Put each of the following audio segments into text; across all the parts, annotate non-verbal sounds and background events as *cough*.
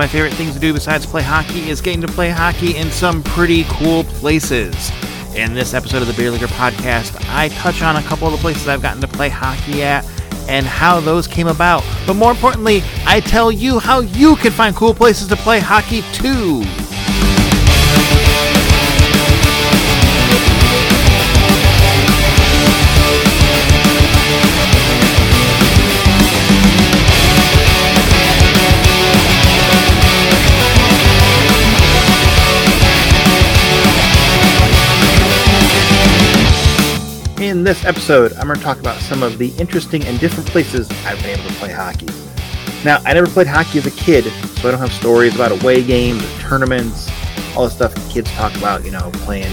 my favorite things to do besides play hockey is getting to play hockey in some pretty cool places. In this episode of the Beer Leaguer podcast, I touch on a couple of the places I've gotten to play hockey at and how those came about. But more importantly, I tell you how you can find cool places to play hockey too. This episode, I'm going to talk about some of the interesting and different places I've been able to play hockey. Now, I never played hockey as a kid, so I don't have stories about away games or tournaments, all the stuff kids talk about, you know, playing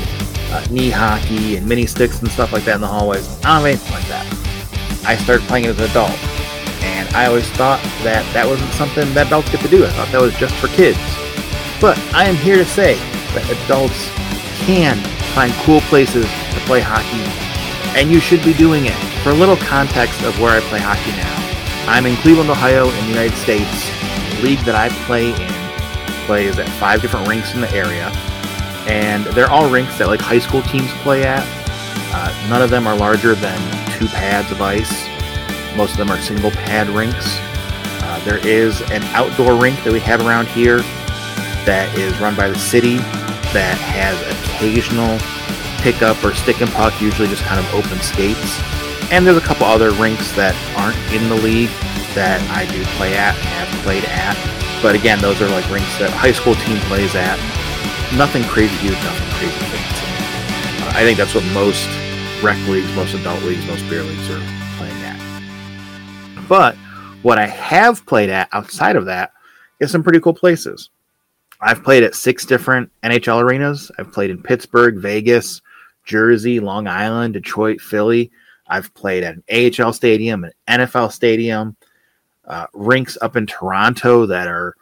uh, knee hockey and mini sticks and stuff like that in the hallways. I don't have anything like that. I started playing as an adult, and I always thought that that wasn't something that adults get to do. I thought that was just for kids. But I am here to say that adults can find cool places to play hockey and you should be doing it. For a little context of where I play hockey now, I'm in Cleveland, Ohio, in the United States. The league that I play in plays at five different rinks in the area, and they're all rinks that like high school teams play at. Uh, none of them are larger than two pads of ice. Most of them are single pad rinks. Uh, there is an outdoor rink that we have around here that is run by the city that has occasional pickup or stick and puck, usually just kind of open skates. And there's a couple other rinks that aren't in the league that I do play at and have played at. But again, those are like rinks that high school team plays at. Nothing crazy huge, nothing crazy fancy. Uh, I think that's what most rec leagues, most adult leagues, most beer leagues are playing at. But what I have played at outside of that is some pretty cool places. I've played at six different NHL arenas. I've played in Pittsburgh, Vegas, Jersey, Long Island, Detroit, Philly. I've played at an AHL stadium, an NFL stadium, uh, rinks up in Toronto that are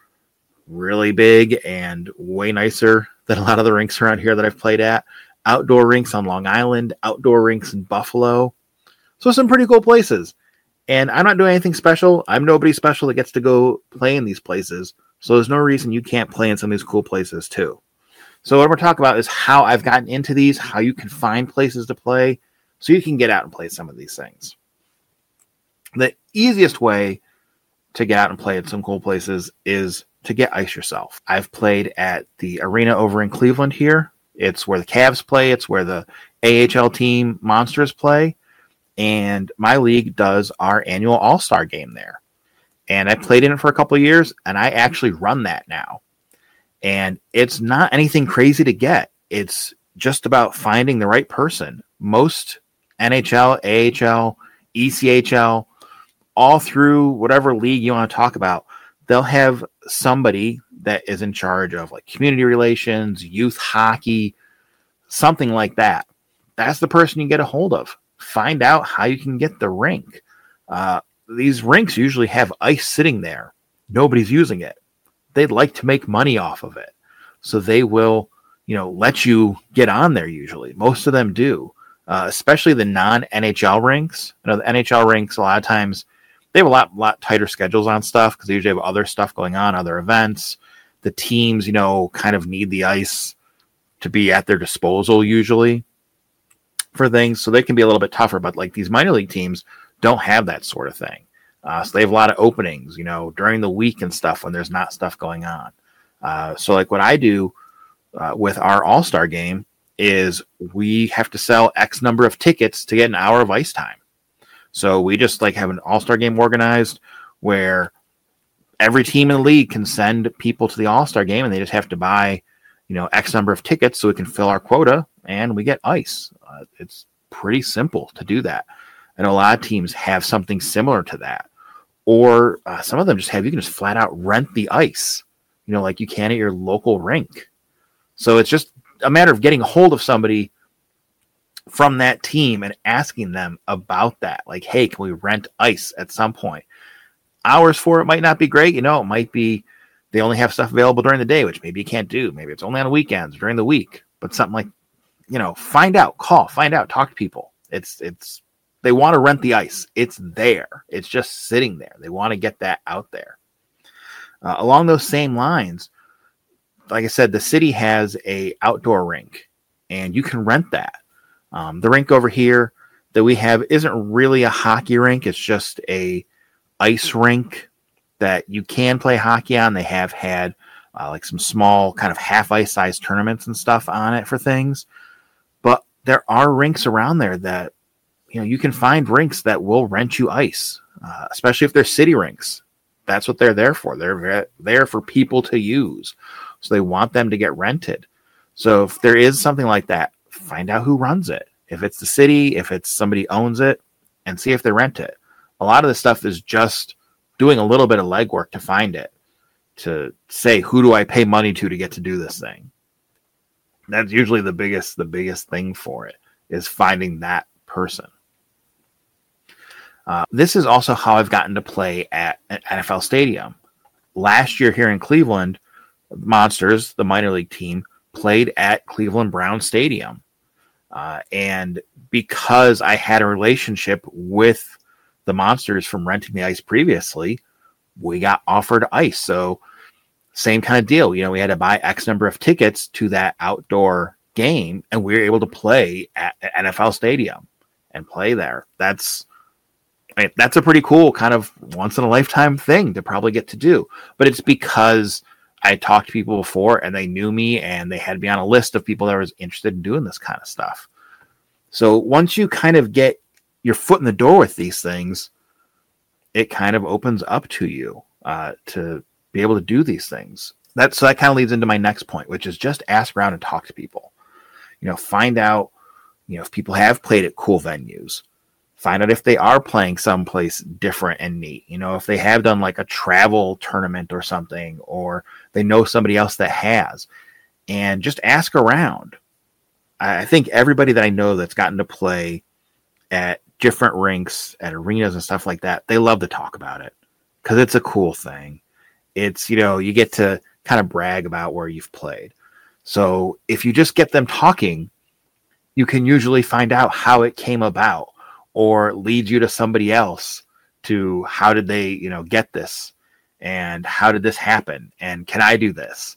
really big and way nicer than a lot of the rinks around here that I've played at. Outdoor rinks on Long Island, outdoor rinks in Buffalo. So some pretty cool places. And I'm not doing anything special. I'm nobody special that gets to go play in these places. So there's no reason you can't play in some of these cool places too. So what we're talking about is how I've gotten into these, how you can find places to play, so you can get out and play some of these things. The easiest way to get out and play at some cool places is to get ice yourself. I've played at the arena over in Cleveland here. It's where the Cavs play, it's where the AHL team Monsters play, and my league does our annual All-Star game there. And I played in it for a couple years and I actually run that now and it's not anything crazy to get. It's just about finding the right person. Most NHL, AHL, ECHL, all through whatever league you want to talk about, they'll have somebody that is in charge of like community relations, youth hockey, something like that. That's the person you get a hold of. Find out how you can get the rink. Uh, these rinks usually have ice sitting there. Nobody's using it they'd like to make money off of it. So they will, you know, let you get on there usually. Most of them do, uh, especially the non NHL rinks. You know, the NHL rinks, a lot of times, they have a lot, lot tighter schedules on stuff because they usually have other stuff going on, other events. The teams, you know, kind of need the ice to be at their disposal usually for things. So they can be a little bit tougher. But like these minor league teams don't have that sort of thing. Uh, so they have a lot of openings, you know, during the week and stuff when there's not stuff going on. Uh, so like what I do uh, with our All Star game is we have to sell X number of tickets to get an hour of ice time. So we just like have an All Star game organized where every team in the league can send people to the All Star game, and they just have to buy, you know, X number of tickets so we can fill our quota, and we get ice. Uh, it's pretty simple to do that. And a lot of teams have something similar to that or uh, some of them just have you can just flat out rent the ice, you know, like you can at your local rink. So it's just a matter of getting a hold of somebody from that team and asking them about that. Like, hey, can we rent ice at some point? Hours for it might not be great. You know, it might be they only have stuff available during the day, which maybe you can't do. Maybe it's only on weekends during the week, but something like, you know, find out, call, find out, talk to people. It's it's they want to rent the ice. It's there. It's just sitting there. They want to get that out there. Uh, along those same lines, like I said, the city has a outdoor rink, and you can rent that. Um, the rink over here that we have isn't really a hockey rink; it's just a ice rink that you can play hockey on. They have had uh, like some small kind of half ice size tournaments and stuff on it for things, but there are rinks around there that you know you can find rinks that will rent you ice, uh, especially if they're city rinks. That's what they're there for. They're there for people to use, so they want them to get rented. So if there is something like that, find out who runs it. If it's the city, if it's somebody owns it, and see if they rent it. A lot of the stuff is just doing a little bit of legwork to find it, to say who do I pay money to to get to do this thing. That's usually the biggest the biggest thing for it is finding that person. Uh, this is also how I've gotten to play at NFL Stadium. Last year here in Cleveland, Monsters, the minor league team, played at Cleveland Brown Stadium. Uh, and because I had a relationship with the Monsters from renting the ice previously, we got offered ice. So, same kind of deal. You know, we had to buy X number of tickets to that outdoor game, and we were able to play at NFL Stadium and play there. That's that's a pretty cool kind of once in a lifetime thing to probably get to do. But it's because I talked to people before and they knew me and they had me on a list of people that was interested in doing this kind of stuff. So once you kind of get your foot in the door with these things, it kind of opens up to you uh, to be able to do these things. That so that kind of leads into my next point, which is just ask around and talk to people. You know, find out, you know, if people have played at cool venues find out if they are playing someplace different and neat. You know, if they have done like a travel tournament or something, or they know somebody else that has, and just ask around. I think everybody that I know that's gotten to play at different rinks, at arenas and stuff like that, they love to talk about it because it's a cool thing. It's, you know, you get to kind of brag about where you've played. So if you just get them talking, you can usually find out how it came about or lead you to somebody else to how did they, you know, get this and how did this happen and can I do this?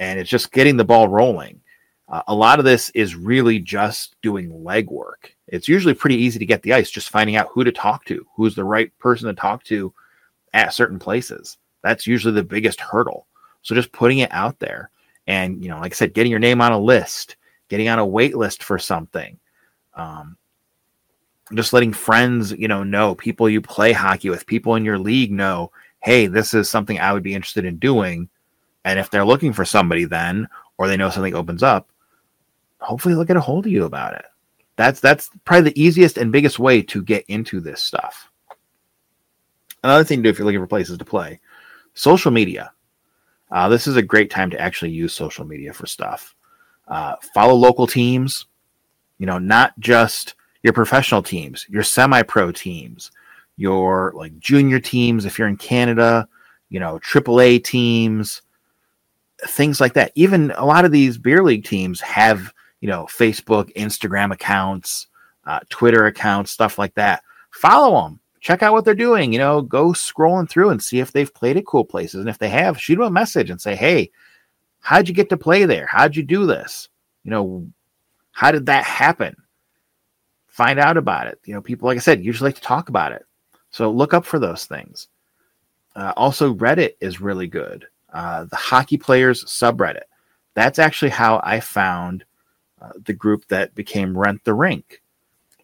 And it's just getting the ball rolling. Uh, a lot of this is really just doing legwork. It's usually pretty easy to get the ice, just finding out who to talk to, who's the right person to talk to at certain places. That's usually the biggest hurdle. So just putting it out there and, you know, like I said, getting your name on a list, getting on a wait list for something. Um, just letting friends, you know, know people you play hockey with, people in your league know, hey, this is something I would be interested in doing. And if they're looking for somebody then, or they know something opens up, hopefully they'll get a hold of you about it. That's that's probably the easiest and biggest way to get into this stuff. Another thing to do if you're looking for places to play, social media. Uh, this is a great time to actually use social media for stuff. Uh, follow local teams. You know, not just your professional teams, your semi-pro teams, your like junior teams if you're in Canada, you know, AAA teams, things like that. Even a lot of these beer league teams have, you know, Facebook, Instagram accounts, uh, Twitter accounts, stuff like that. Follow them. Check out what they're doing. You know, go scrolling through and see if they've played at cool places. And if they have, shoot them a message and say, hey, how'd you get to play there? How'd you do this? You know, how did that happen? Find out about it. You know, people, like I said, usually like to talk about it. So look up for those things. Uh, also, Reddit is really good. Uh, the Hockey Players subreddit. That's actually how I found uh, the group that became Rent the Rink.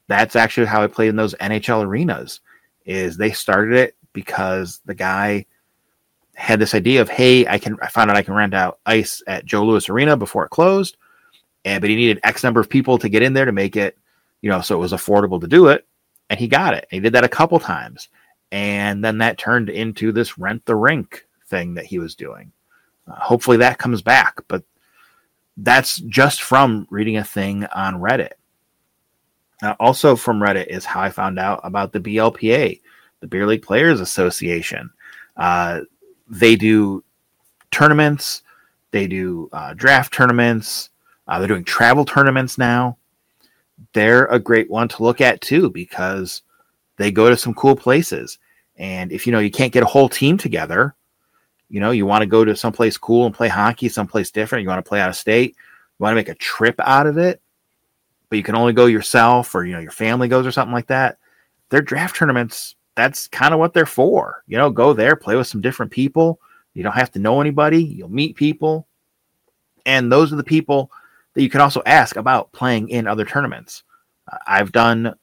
That's actually how I played in those NHL arenas. Is they started it because the guy had this idea of, hey, I can. I found out I can rent out ice at Joe Louis Arena before it closed, and but he needed X number of people to get in there to make it you know, so it was affordable to do it. And he got it. He did that a couple times. And then that turned into this rent the rink thing that he was doing. Uh, hopefully that comes back, but that's just from reading a thing on Reddit. Uh, also from Reddit is how I found out about the BLPA, the Beer League Players Association. Uh, they do tournaments, they do uh, draft tournaments, uh, they're doing travel tournaments now they're a great one to look at too because they go to some cool places. And if you know you can't get a whole team together, You know, you want to go to someplace cool and play hockey, someplace different. You want to play out of state. You want to make a trip out of it, but you can only go yourself or, you know, your family goes or something like that. Their draft tournaments, that's kind of what they're for. You know, go there, play with some different people. You don't have to know anybody. You'll meet people. And those are the people that you can also ask about playing in other tournaments. Uh, I've done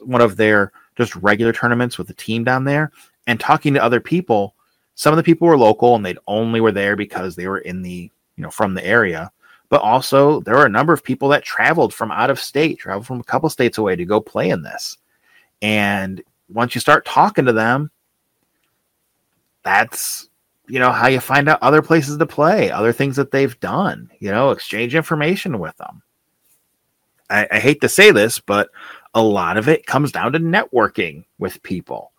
one of their just regular tournaments with the team down there and talking to other people. Some of the people were local and they'd only were there because they were in the, you know, from the area. But also there were a number of people that traveled from out of state, traveled from a couple states away to go play in this. And once you start talking to them, that's you know how you find out other places to play, other things that they've done, you know, exchange information with them. I, I hate to say this, but a lot of it comes down to networking with people.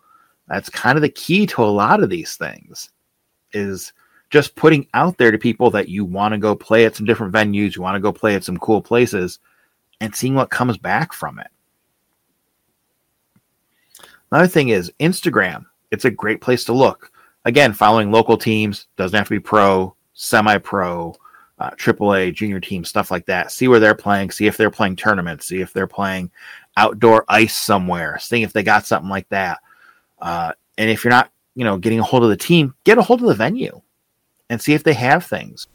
That's kind of the key to a lot of these things is just putting out there to people that you want to go play at some different venues, you want to go play at some cool places and seeing what comes back from it. Another thing is Instagram. It's a great place to look. Again, following local teams doesn't have to be pro, semi pro, uh, AAA, junior team, stuff like that. See where they're playing, see if they're playing tournaments, see if they're playing outdoor ice somewhere, seeing if they got something like that. Uh, and if you're not, you know, getting a hold of the team, get a hold of the venue and see if they have things.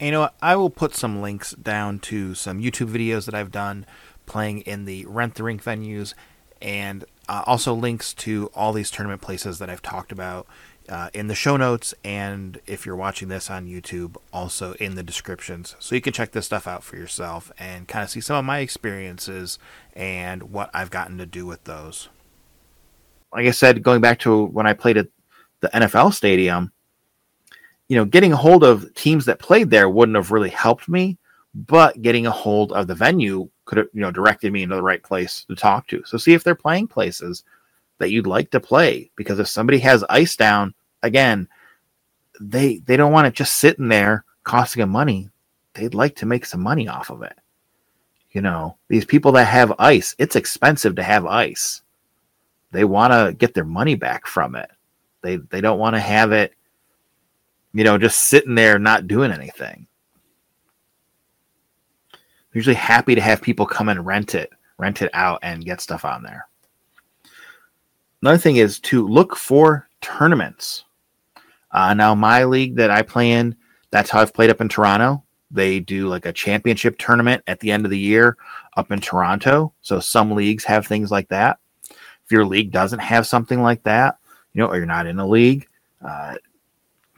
You know? I will put some links down to some YouTube videos that I've done playing in the rent the rink venues and uh, also links to all these tournament places that I've talked about uh, in the show notes and if you're watching this on YouTube, also in the descriptions. So you can check this stuff out for yourself and kind of see some of my experiences and what I've gotten to do with those like I said, going back to when I played at the NFL stadium, you know, getting a hold of teams that played there wouldn't have really helped me, but getting a hold of the venue could have, you know, directed me into the right place to talk to. So see if they're playing places that you'd like to play because if somebody has ice down, again, they they don't want it just sitting there costing them money. They'd like to make some money off of it. You know, these people that have ice, it's expensive to have ice they want to get their money back from it. They they don't want to have it, you know, just sitting there not doing anything. Usually happy to have people come and rent it, rent it out, and get stuff on there. Another thing is to look for tournaments. Uh, now, my league that I play in, that's how I've played up in Toronto. They do like a championship tournament at the end of the year up in Toronto. So some leagues have things like that If your league doesn't have something like that, you know, or you're not in a league, uh,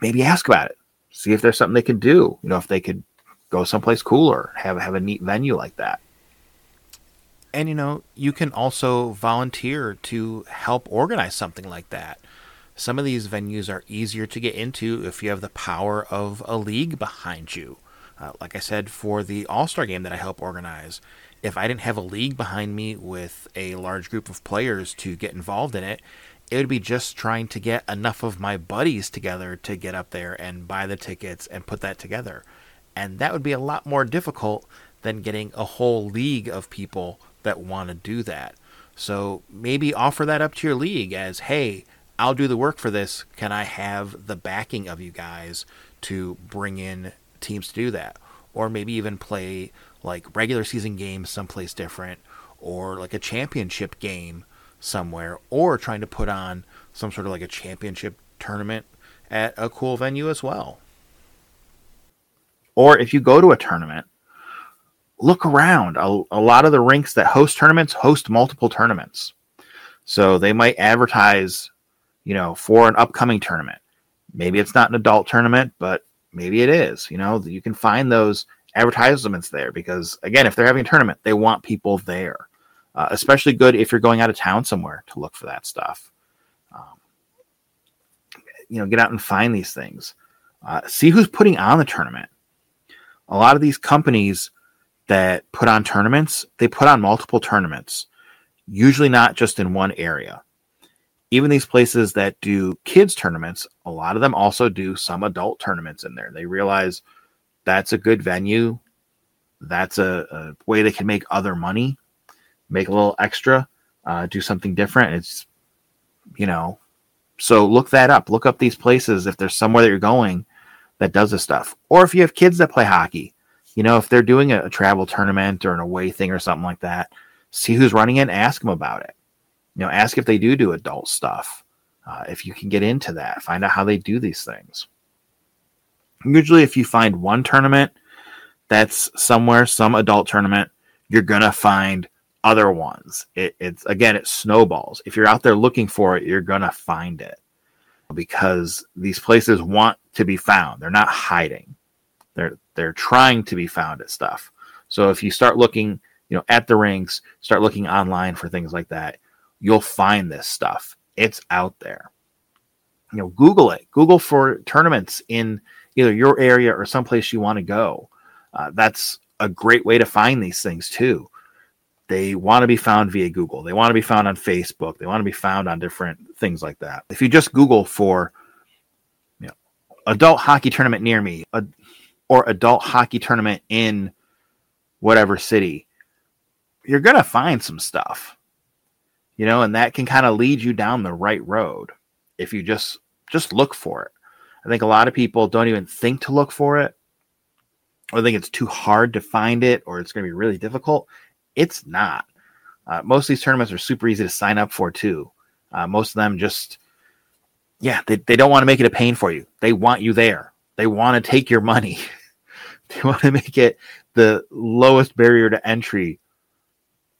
maybe ask about it. See if there's something they can do. You know, if they could go someplace cooler, have have a neat venue like that. And you know, you can also volunteer to help organize something like that. Some of these venues are easier to get into if you have the power of a league behind you. Uh, like I said, for the All Star game that I help organize, if I didn't have a league behind me with a large group of players to get involved in it, it would be just trying to get enough of my buddies together to get up there and buy the tickets and put that together. And that would be a lot more difficult than getting a whole league of people that want to do that. So maybe offer that up to your league as, hey, I'll do the work for this. Can I have the backing of you guys to bring in teams to do that? Or maybe even play like regular season games someplace different or like a championship game somewhere or trying to put on some sort of like a championship tournament at a cool venue as well. Or if you go to a tournament, look around. A, a lot of the rinks that host tournaments host multiple tournaments. So they might advertise, you know, for an upcoming tournament. Maybe it's not an adult tournament, but maybe it is. You know, you can find those advertisements there because again, if they're having a tournament, they want people there. Uh, especially good if you're going out of town somewhere to look for that stuff. Um, you know, get out and find these things. Uh, see who's putting on the tournament. A lot of these companies that put on tournaments, they put on multiple tournaments, usually not just in one area. Even these places that do kids tournaments, a lot of them also do some adult tournaments in there. They realize that's a good venue. That's a, a way they can make other money, make a little extra, uh, do something different. It's, you know, So look that up. Look up these places if there's somewhere that you're going that does this stuff. Or if you have kids that play hockey, you know, if they're doing a, a travel tournament or an away thing or something like that, see who's running it, ask them about it. You know, ask if they do do adult stuff. Uh, if you can get into that, find out how they do these things. Usually, if you find one tournament that's somewhere, some adult tournament, you're gonna find other ones. It, it's again, it snowballs. If you're out there looking for it, you're gonna find it because these places want to be found. They're not hiding. They're they're trying to be found at stuff. So if you start looking, you know, at the rinks, start looking online for things like that, you'll find this stuff. It's out there. You know, Google it. Google for tournaments in either your area or someplace you want to go. Uh, that's a great way to find these things too. They want to be found via Google. They want to be found on Facebook. They want to be found on different things like that. If you just Google for, you know, adult hockey tournament near me, or adult hockey tournament in whatever city, you're gonna find some stuff, you know, and that can kind of lead you down the right road if you just just look for it. I think a lot of people don't even think to look for it or think it's too hard to find it or it's going to be really difficult. It's not. Uh, most of these tournaments are super easy to sign up for too. Uh, most of them just, yeah, they, they don't want to make it a pain for you. They want you there. They want to take your money. *laughs* they want to make it the lowest barrier to entry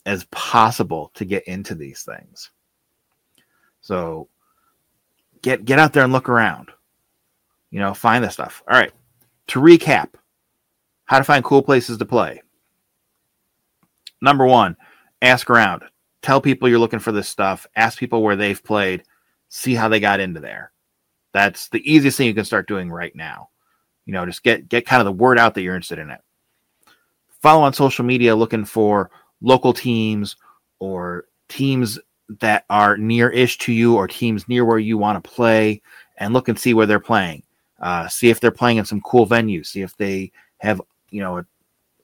as possible to get into these things. So get get out there and look around. You know, find the stuff. All right. To recap, how to find cool places to play. Number one, ask around. Tell people you're looking for this stuff. Ask people where they've played. See how they got into there. That's the easiest thing you can start doing right now. You know, just get get kind of the word out that you're interested in it. Follow on social media looking for local teams or teams that are near-ish to you or teams near where you want to play and look and see where they're playing. Uh, see if they're playing in some cool venues. See if they have you know a,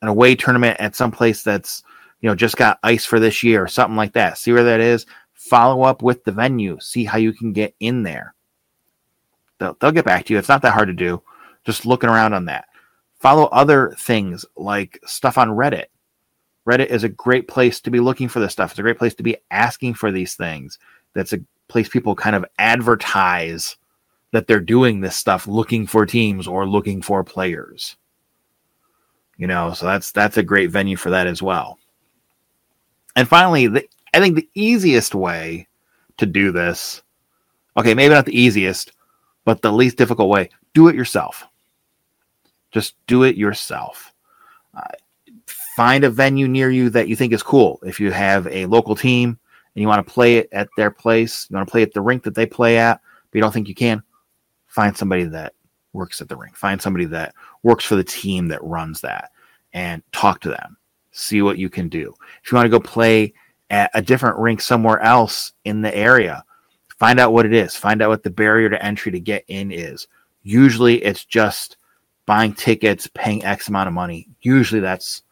an away tournament at some place that's you know just got ice for this year or something like that. See where that is. Follow up with the venue. See how you can get in there. They'll, they'll get back to you. It's not that hard to do. Just looking around on that. Follow other things like stuff on Reddit. Reddit is a great place to be looking for this stuff. It's a great place to be asking for these things. That's a place people kind of advertise that they're doing this stuff looking for teams or looking for players. You know, so that's that's a great venue for that as well. And finally, the, I think the easiest way to do this, okay, maybe not the easiest, but the least difficult way, do it yourself. Just do it yourself. Uh, find a venue near you that you think is cool. If you have a local team and you want to play it at their place, you want to play at the rink that they play at, but you don't think you can, find somebody that works at the rink. Find somebody that works for the team that runs that and talk to them. See what you can do. If you want to go play at a different rink somewhere else in the area, find out what it is. Find out what the barrier to entry to get in is. Usually it's just buying tickets, paying X amount of money. Usually that's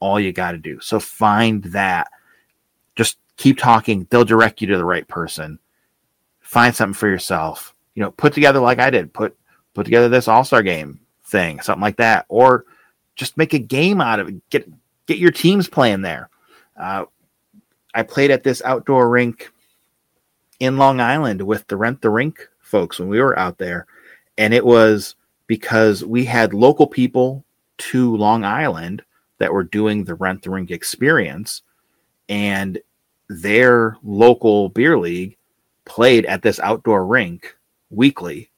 all you got to do. So find that. Just keep talking. They'll direct you to the right person. Find something for yourself. You know, put together like I did. Put put together this All Star game thing, something like that, or just make a game out of it. Get get your teams playing there. Uh, I played at this outdoor rink in Long Island with the Rent the Rink folks when we were out there, and it was because we had local people to Long Island that were doing the Rent the Rink experience, and their local beer league played at this outdoor rink weekly.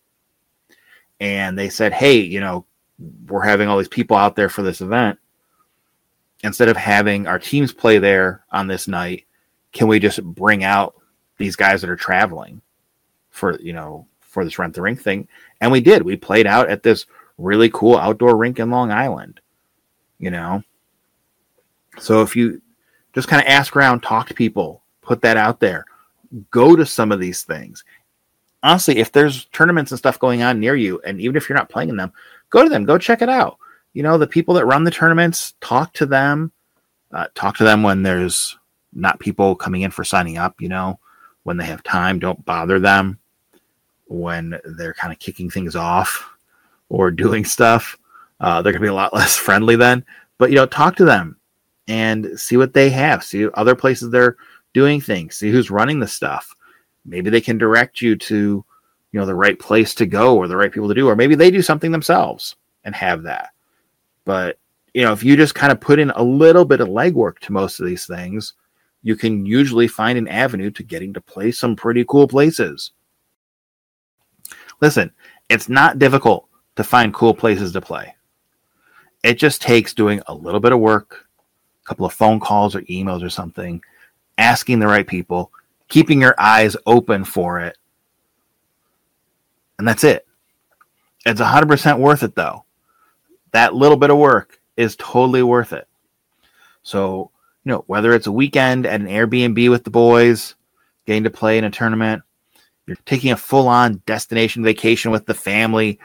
And they said, "Hey, you know, we're having all these people out there for this event. Instead of having our teams play there on this night, can we just bring out these guys that are traveling for you know for this rent the rink thing? And we did. We played out at this really cool outdoor rink in Long Island. You know, so if you just kind of ask around, talk to people, put that out there, go to some of these things. Honestly, if there's tournaments and stuff going on near you, and even if you're not playing in them, go to them, go check it out. You know, the people that run the tournaments, talk to them, uh, talk to them when there's not people coming in for signing up, you know, when they have time, don't bother them. when they're kind of kicking things off or *laughs* doing stuff. Uh, they're going to be a lot *laughs* less friendly then. But, you know, talk to them and see what they have. See other places they're doing things. See who's running the stuff. Maybe they can direct you to, you know, the right place to go or the right people to do, or maybe they do something themselves and have that. But, you know, if you just kind of put in a little bit of legwork to most of these things, you can usually find an avenue to getting to play some pretty cool places. Listen, it's not difficult to find cool places to play. It just takes doing a little bit of work, a couple of phone calls or emails or something, asking the right people, keeping your eyes open for it. And that's it. It's 100% worth it, though. That little bit of work is totally worth it. So, you know, whether it's a weekend at an Airbnb with the boys, getting to play in a tournament, you're taking a full on destination vacation with the family,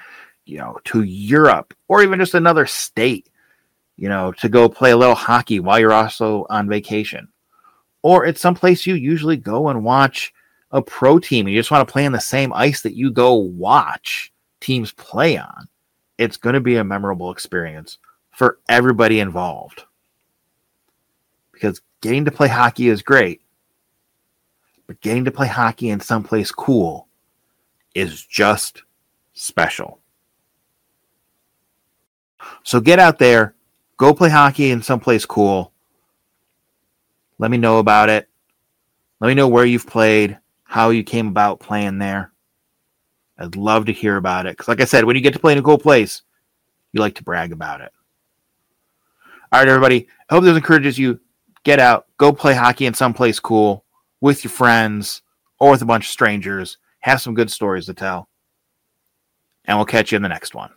you know, to Europe or even just another state, you know, to go play a little hockey while you're also on vacation. Or it's someplace you usually go and watch a pro team and you just want to play on the same ice that you go watch teams play on. It's going to be a memorable experience for everybody involved. Because getting to play hockey is great, but getting to play hockey in someplace cool is just special. So get out there, go play hockey in someplace cool. Let me know about it. Let me know where you've played, how you came about playing there. I'd love to hear about it. Because, like I said, when you get to play in a cool place, you like to brag about it. All right, everybody. I hope this encourages you. Get out, go play hockey in someplace cool with your friends or with a bunch of strangers. Have some good stories to tell. And we'll catch you in the next one.